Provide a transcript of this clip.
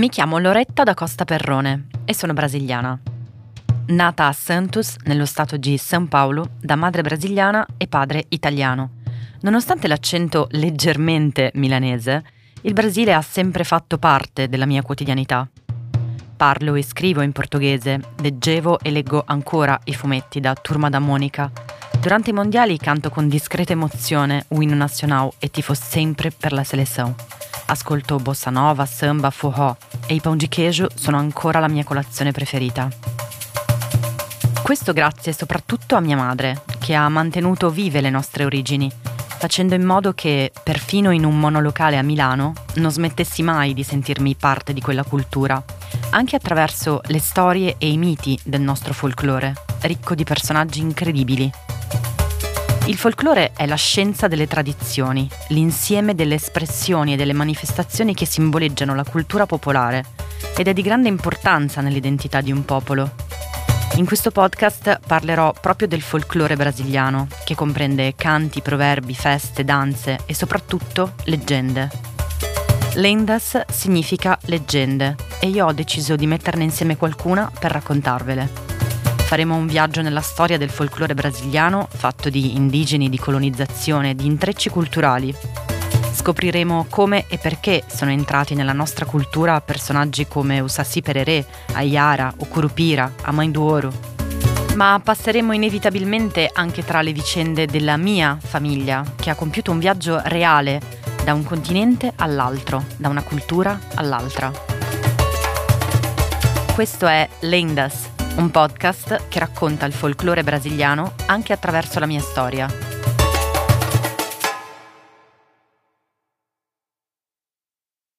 Mi chiamo Loretta da Costa Perrone e sono brasiliana. Nata a Santos, nello stato di São Paulo, da madre brasiliana e padre italiano. Nonostante l'accento leggermente milanese, il Brasile ha sempre fatto parte della mia quotidianità. Parlo e scrivo in portoghese, leggevo e leggo ancora i fumetti da Turma da Monica. Durante i mondiali canto con discreta emozione o inno nazionale e tifo sempre per la selezione. Ascolto bossa nova, samba, forró e i pão di queijo sono ancora la mia colazione preferita. Questo grazie soprattutto a mia madre, che ha mantenuto vive le nostre origini, facendo in modo che, perfino in un monolocale a Milano, non smettessi mai di sentirmi parte di quella cultura, anche attraverso le storie e i miti del nostro folklore, ricco di personaggi incredibili. Il folklore è la scienza delle tradizioni, l'insieme delle espressioni e delle manifestazioni che simboleggiano la cultura popolare ed è di grande importanza nell'identità di un popolo. In questo podcast parlerò proprio del folklore brasiliano, che comprende canti, proverbi, feste, danze e soprattutto leggende. Lendas significa leggende e io ho deciso di metterne insieme qualcuna per raccontarvele. Faremo un viaggio nella storia del folklore brasiliano fatto di indigeni, di colonizzazione, di intrecci culturali. Scopriremo come e perché sono entrati nella nostra cultura personaggi come Usassi Pereré, Ayara o Curupira, Amainduoro. Ma passeremo inevitabilmente anche tra le vicende della mia famiglia, che ha compiuto un viaggio reale da un continente all'altro, da una cultura all'altra. Questo è Lendas, un podcast che racconta il folklore brasiliano anche attraverso la mia storia.